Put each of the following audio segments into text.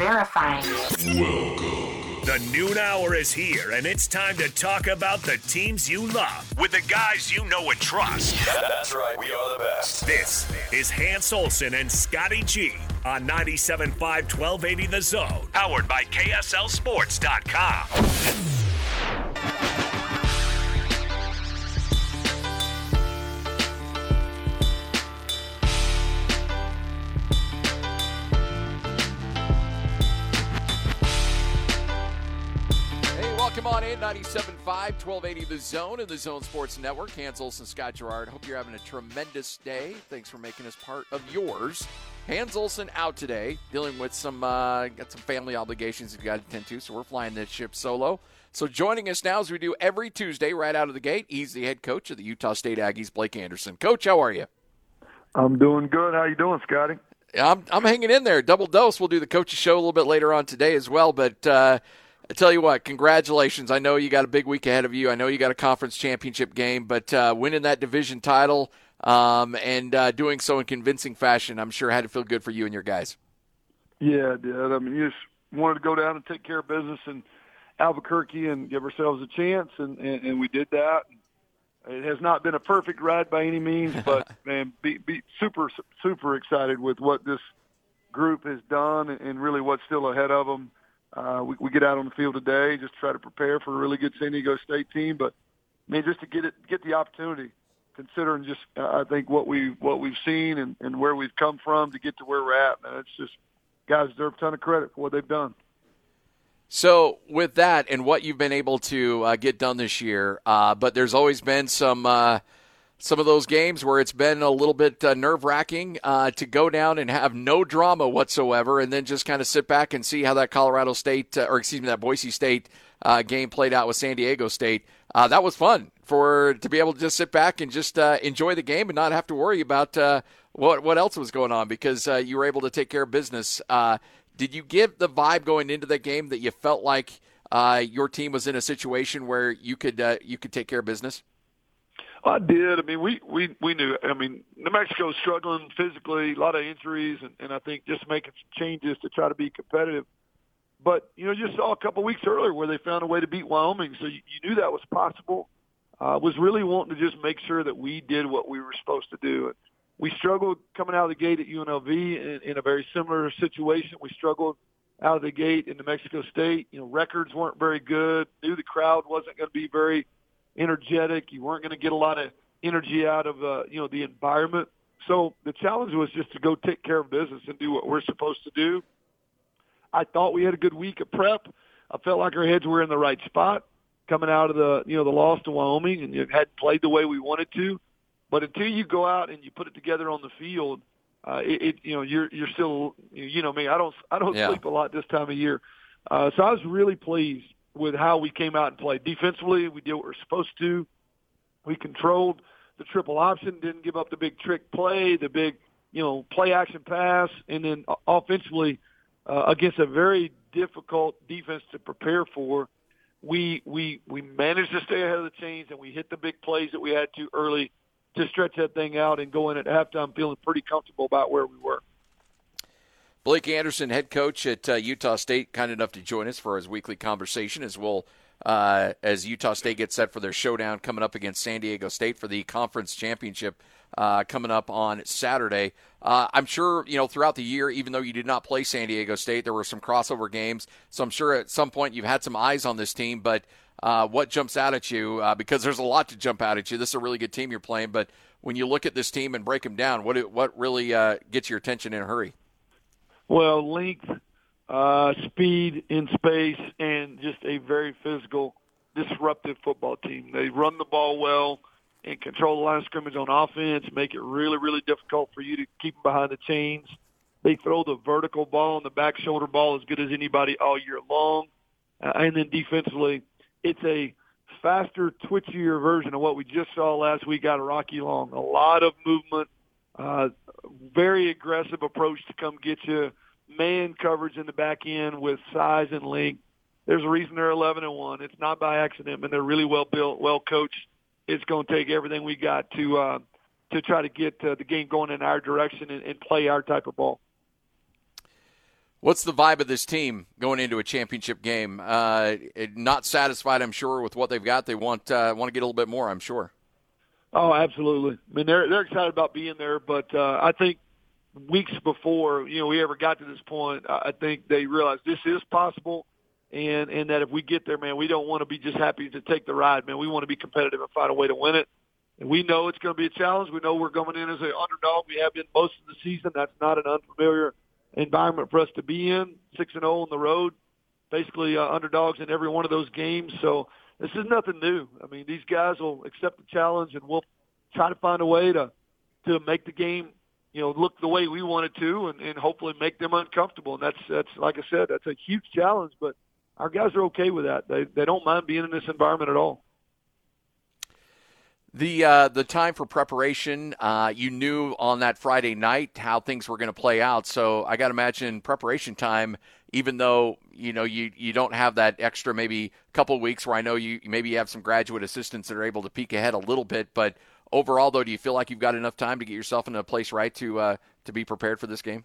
verifying. Welcome. The noon hour is here, and it's time to talk about the teams you love with the guys you know and trust. That's right, we are the best. This is Hans Olsen and Scotty G on 97.5 1280 The Zone, powered by KSLSports.com. Welcome 97.5, 1280 The Zone and the Zone Sports Network. Hans Olsen, Scott Garrard. Hope you're having a tremendous day. Thanks for making us part of yours. Hans Olsen out today, dealing with some uh, got some family obligations he's got to attend to, so we're flying this ship solo. So joining us now, as we do every Tuesday, right out of the gate, he's the head coach of the Utah State Aggies, Blake Anderson. Coach, how are you? I'm doing good. How you doing, Scotty? I'm I'm hanging in there. Double dose. We'll do the coach's show a little bit later on today as well, but. Uh, I tell you what, congratulations. I know you got a big week ahead of you. I know you got a conference championship game, but uh, winning that division title um, and uh, doing so in convincing fashion, I'm sure had to feel good for you and your guys. Yeah, it did. I mean, you just wanted to go down and take care of business in Albuquerque and give ourselves a chance, and, and, and we did that. It has not been a perfect ride by any means, but man, be, be super super excited with what this group has done and really what's still ahead of them uh, we, we get out on the field today, just try to prepare for a really good San Diego State team. But I mean, just to get it, get the opportunity, considering just uh, I think what we what we've seen and, and where we've come from to get to where we're at, man, it's just guys deserve a ton of credit for what they've done. So, with that and what you've been able to uh, get done this year, uh, but there's always been some uh, some of those games where it's been a little bit uh, nerve wracking uh, to go down and have no drama whatsoever, and then just kind of sit back and see how that Colorado State, uh, or excuse me, that Boise State uh, game played out with San Diego State. Uh, that was fun for to be able to just sit back and just uh, enjoy the game and not have to worry about what what else was going on because you were able to take care of business. did you give the vibe going into that game that you felt like your team was in a situation where you could you could take care of business? I did. I mean, we we we knew. I mean, New Mexico's struggling physically, a lot of injuries, and, and I think just making some changes to try to be competitive. But you know, you saw a couple weeks earlier where they found a way to beat Wyoming, so you, you knew that was possible. Uh, was really wanting to just make sure that we did what we were supposed to do. We struggled coming out of the gate at UNLV in, in a very similar situation. We struggled out of the gate in New Mexico State. You know, records weren't very good. Knew the crowd wasn't going to be very energetic. You weren't going to get a lot of energy out of uh, you know the environment. So the challenge was just to go take care of business and do what we're supposed to do. I thought we had a good week of prep. I felt like our heads were in the right spot coming out of the you know the loss to Wyoming, and you had played the way we wanted to. But until you go out and you put it together on the field, uh, it, it you know you're you're still you know me. I don't I don't yeah. sleep a lot this time of year, uh, so I was really pleased with how we came out and played. Defensively, we did what we are supposed to. We controlled the triple option, didn't give up the big trick play, the big, you know, play action pass, and then offensively uh, against a very difficult defense to prepare for, we we we managed to stay ahead of the chains and we hit the big plays that we had to early to stretch that thing out and go in at halftime feeling pretty comfortable about where we were. Blake Anderson, head coach at uh, Utah State, kind enough to join us for his weekly conversation as well uh, as Utah State gets set for their showdown coming up against San Diego State for the conference championship uh, coming up on Saturday. Uh, I'm sure you know throughout the year, even though you did not play San Diego State, there were some crossover games. So I'm sure at some point you've had some eyes on this team. But uh, what jumps out at you? Uh, because there's a lot to jump out at you. This is a really good team you're playing, but when you look at this team and break them down, what what really gets your attention in a hurry? Well, length, uh, speed in space, and just a very physical, disruptive football team. They run the ball well and control the line of scrimmage on offense, make it really, really difficult for you to keep them behind the chains. They throw the vertical ball and the back shoulder ball as good as anybody all year long. Uh, and then defensively, it's a faster, twitchier version of what we just saw last week out of Rocky Long. A lot of movement, uh, very aggressive approach to come get you man coverage in the back end with size and length. There's a reason they're 11 and one. It's not by accident, and they're really well built, well coached. It's going to take everything we got to uh, to try to get uh, the game going in our direction and, and play our type of ball. What's the vibe of this team going into a championship game? Uh, not satisfied, I'm sure, with what they've got. They want uh, want to get a little bit more. I'm sure. Oh, absolutely. I mean, they're they're excited about being there, but uh, I think weeks before you know we ever got to this point, I think they realized this is possible, and and that if we get there, man, we don't want to be just happy to take the ride, man. We want to be competitive and find a way to win it. And we know it's going to be a challenge. We know we're going in as an underdog. We have been most of the season. That's not an unfamiliar environment for us to be in. Six and zero oh on the road, basically uh, underdogs in every one of those games. So this is nothing new. I mean, these guys will accept the challenge, and we'll try to find a way to to make the game, you know, look the way we want it to, and, and hopefully make them uncomfortable. And that's that's like I said, that's a huge challenge, but our guys are okay with that. They they don't mind being in this environment at all. The uh, the time for preparation, uh, you knew on that Friday night how things were going to play out. So I got to imagine preparation time, even though you know you, you don't have that extra maybe couple weeks where I know you maybe you have some graduate assistants that are able to peek ahead a little bit. But overall, though, do you feel like you've got enough time to get yourself in a place right to uh, to be prepared for this game?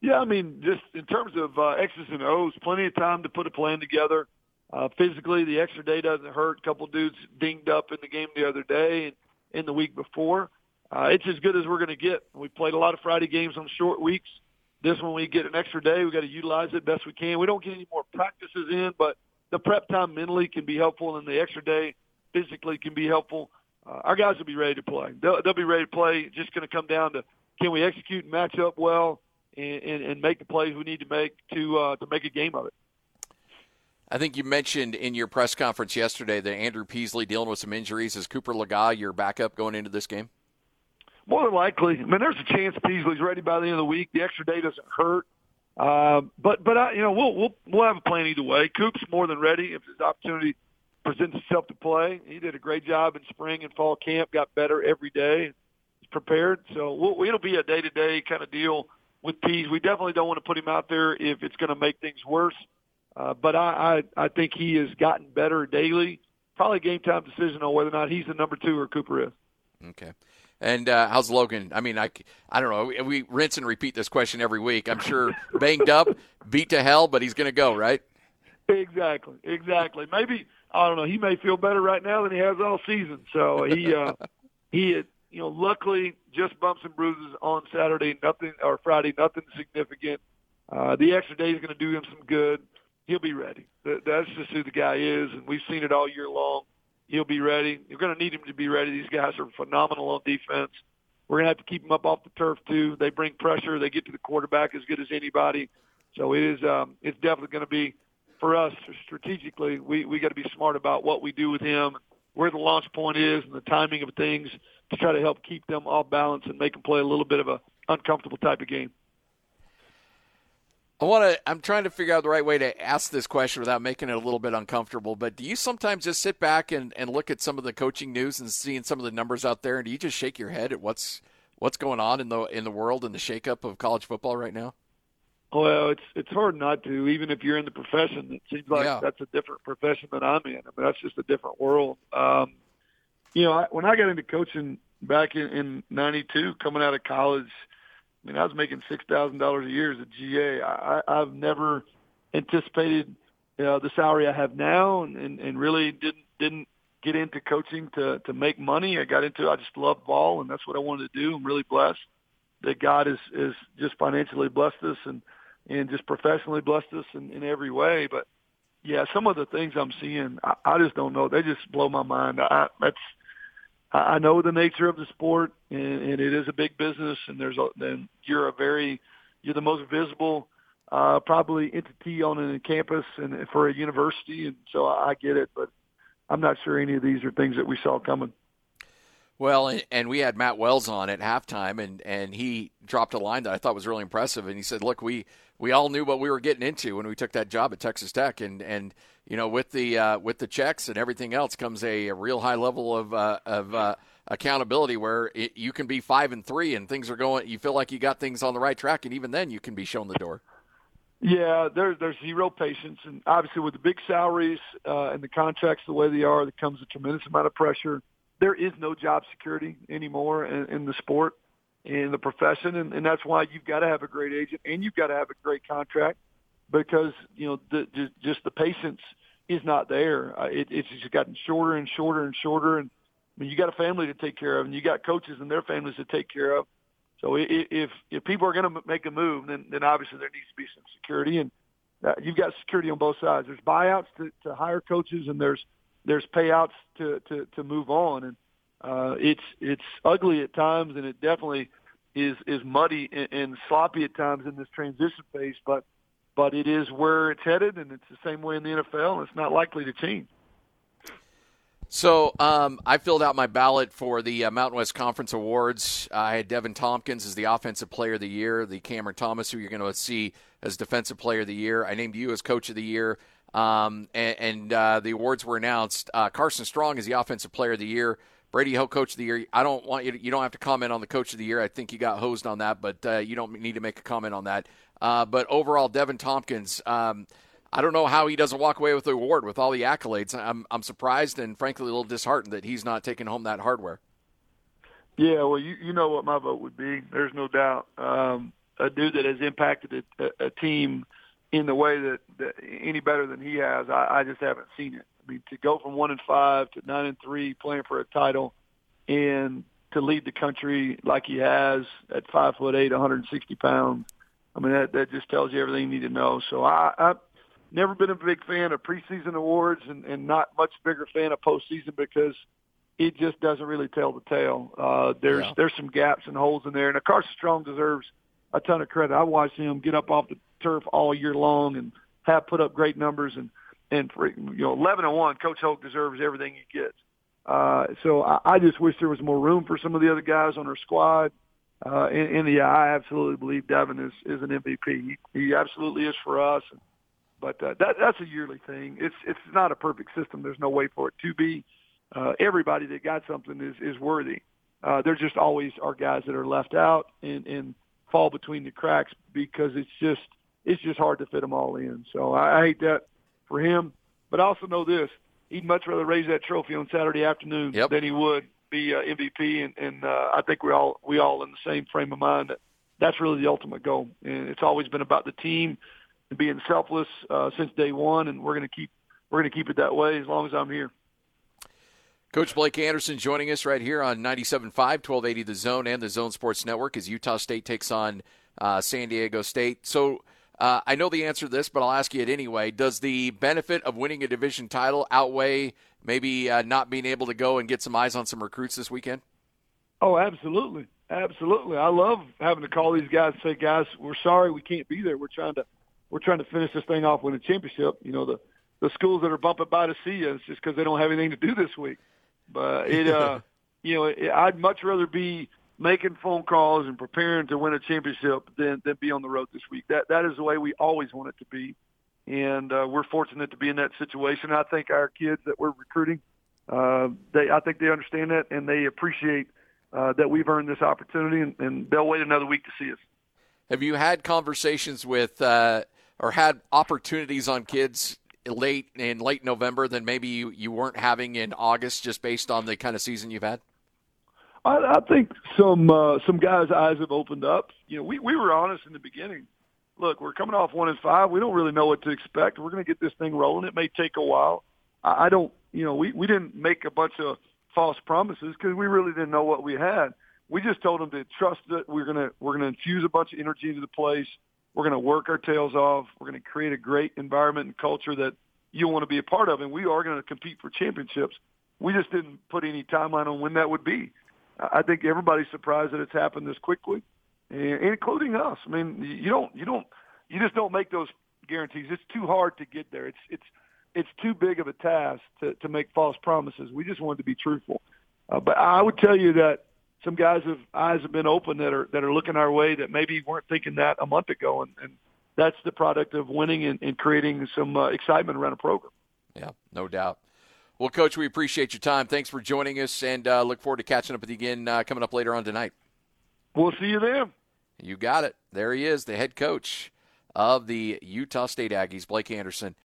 Yeah, I mean, just in terms of uh, X's and O's, plenty of time to put a plan together. Uh, physically, the extra day doesn't hurt. A couple dudes dinged up in the game the other day and in the week before. Uh, it's as good as we're going to get. We played a lot of Friday games on short weeks. This one, we get an extra day. We got to utilize it best we can. We don't get any more practices in, but the prep time mentally can be helpful, and the extra day physically can be helpful. Uh, our guys will be ready to play. They'll, they'll be ready to play. Just going to come down to can we execute and match up well and, and, and make the plays we need to make to uh, to make a game of it. I think you mentioned in your press conference yesterday that Andrew Peasley dealing with some injuries. Is Cooper Legas your backup going into this game? More than likely. I mean, there's a chance Peasley's ready by the end of the week. The extra day doesn't hurt. Uh, but but I, you know we'll we'll we'll have a plan either way. Coop's more than ready if his opportunity presents itself to play. He did a great job in spring and fall camp. Got better every day. He's prepared. So we'll, it'll be a day to day kind of deal with Pease. We definitely don't want to put him out there if it's going to make things worse. Uh, but I, I, I think he has gotten better daily. Probably game time decision on whether or not he's the number two or Cooper is. Okay. And uh, how's Logan? I mean, I, I don't know. We rinse and repeat this question every week. I'm sure banged up, beat to hell, but he's going to go, right? Exactly. Exactly. Maybe I don't know. He may feel better right now than he has all season. So he uh, he had, you know, luckily just bumps and bruises on Saturday, nothing or Friday, nothing significant. Uh, the extra day is going to do him some good he'll be ready. That's just who the guy is, and we've seen it all year long. He'll be ready. You're going to need him to be ready. These guys are phenomenal on defense. We're going to have to keep them up off the turf too. They bring pressure. They get to the quarterback as good as anybody. So it is. Um, it's definitely going to be for us strategically. We we got to be smart about what we do with him, where the launch point is, and the timing of things to try to help keep them off balance and make them play a little bit of a uncomfortable type of game. I want to. I'm trying to figure out the right way to ask this question without making it a little bit uncomfortable. But do you sometimes just sit back and, and look at some of the coaching news and seeing some of the numbers out there, and do you just shake your head at what's what's going on in the in the world and the shakeup of college football right now? Well, it's it's hard not to, even if you're in the profession. It seems like yeah. that's a different profession than I'm in. I mean, that's just a different world. Um, you know, I, when I got into coaching back in '92, coming out of college I mean, I was making six thousand dollars a year as a GA. I, I've never anticipated uh, the salary I have now, and, and, and really didn't didn't get into coaching to to make money. I got into I just love ball, and that's what I wanted to do. I'm really blessed that God is is just financially blessed us and and just professionally blessed us in, in every way. But yeah, some of the things I'm seeing, I, I just don't know. They just blow my mind. I, that's I know the nature of the sport, and, and it is a big business, and there's a, and you're a very, you're the most visible, uh, probably entity on a campus and for a university, and so I get it, but I'm not sure any of these are things that we saw coming. Well, and we had Matt Wells on at halftime, and, and he dropped a line that I thought was really impressive. And he said, "Look, we we all knew what we were getting into when we took that job at Texas Tech, and and you know with the uh, with the checks and everything else comes a, a real high level of uh, of uh, accountability where it, you can be five and three, and things are going. You feel like you got things on the right track, and even then, you can be shown the door." Yeah, there's there's zero patience, and obviously with the big salaries uh, and the contracts the way they are, there comes a tremendous amount of pressure there is no job security anymore in, in the sport. in the profession, and, and that's why you've got to have a great agent and you've got to have a great contract because you know the, just, just the patience is not there. Uh, it, it's just gotten shorter and shorter and shorter, and I mean, you got a family to take care of, and you got coaches and their families to take care of. So if if people are going to make a move, then then obviously there needs to be some security, and uh, you've got security on both sides. There's buyouts to, to hire coaches, and there's there's payouts to to, to move on, and uh, it's it's ugly at times, and it definitely is is muddy and, and sloppy at times in this transition phase. But but it is where it's headed, and it's the same way in the NFL, and it's not likely to change. So um, I filled out my ballot for the uh, Mountain West Conference Awards. I had Deven Thompkins as the Offensive Player of the Year, the Cameron Thomas, who you're going to see as Defensive Player of the Year. I named you as Coach of the Year, um, and, and uh, the awards were announced. Uh, Carson Strong is the Offensive Player of the Year. Brady Hoke Coach of the Year. I don't want you. To, you don't have to comment on the Coach of the Year. I think you got hosed on that, but uh, you don't need to make a comment on that. Uh, but overall, Deven Thompkins. Um, I don't know how he doesn't walk away with the award with all the accolades. I'm I'm surprised and frankly a little disheartened that he's not taking home that hardware. Yeah, well, you you know what my vote would be. There's no doubt. Um, a dude that has impacted a, a, a team in the way that, that any better than he has, I, I just haven't seen it. I mean, to go from one and five to nine and three, playing for a title, and to lead the country like he has at five foot eight, 160 pounds. I mean, that that just tells you everything you need to know. So I, I never been a big fan of preseason awards and, and not much bigger fan of postseason because it just doesn't really tell the tale. Uh, there's yeah. there's some gaps and holes in there, and Carson Strong deserves a ton of credit. I watched him get up off the turf all year long and have put up great numbers and and for, you know 11 and one, Coach Hoke deserves everything he gets. Uh, so I, I just wish there was more room for some of the other guys on our squad. Uh, and, and yeah, I absolutely believe Deven is is an MVP. He, he absolutely is for us. But uh, that that's a yearly thing. It's it's not a perfect system. There's no way for it to be. Uh, everybody that got something is is worthy. Uh, there just always are guys that are left out and and fall between the cracks because it's just it's just hard to fit them all in. So I, I hate that for him. But I also know this: he'd much rather raise that trophy on Saturday afternoon yep. than he would be uh, MVP. And, and uh, I think we all we all in the same frame of mind that that's really the ultimate goal. And it's always been about the team and being selfless uh, since day one, and we're going to keep we're going to keep it that way as long as I'm here. Coach Blake Anderson joining us right here on 97.5, 1280 The Zone and the Zone Sports Network as Utah State takes on uh, San Diego State. So uh, I know the answer to this, but I'll ask you it anyway. Does the benefit of winning a division title outweigh maybe uh, not being able to go and get some eyes on some recruits this weekend? Oh, absolutely. Absolutely. I love having to call these guys and say, guys, we're sorry we can't be there. We're trying to we're trying to finish this thing off with a championship. You know, the the schools that are bumping by to see us just because they don't have anything to do this week. But it, uh, you know, it, I'd much rather be making phone calls and preparing to win a championship than than be on the road this week. That that is the way we always want it to be, and uh, we're fortunate to be in that situation. I think our kids that we're recruiting, uh, they I think they understand that and they appreciate uh, that we've earned this opportunity, and, and they'll wait another week to see us. Have you had conversations with uh, or had opportunities on kids late in late November than maybe you, you weren't having in August just based on the kind of season you've had? I, I think some uh, some guys' eyes have opened up. You know, we we were honest in the beginning. Look, we're coming off one and five. We don't really know what to expect. We're going to get this thing rolling. It may take a while. I, I don't. You know, we we didn't make a bunch of false promises because we really didn't know what we had. We just told them to trust that we're gonna we're gonna infuse a bunch of energy into the place. We're going to work our tails off. We're going to create a great environment and culture that you want to be a part of, and we are going to compete for championships. We just didn't put any timeline on when that would be. I think everybody's surprised that it's happened this quickly, including us. I mean, you don't, you don't, you just don't make those guarantees. It's too hard to get there. It's, it's, it's too big of a task to, to make false promises. We just wanted to be truthful. Uh, but I would tell you that some guys have eyes have been open that are that are looking our way that maybe weren't thinking that a month ago, and, and that's the product of winning and, and creating some uh, excitement around a program. Yeah, no doubt. Well, Coach, we appreciate your time. Thanks for joining us, and uh, look forward to catching up with you again uh, coming up later on tonight. We'll see you then. You got it. There he is, the head coach of the Utah State Aggies, Blake Anderson.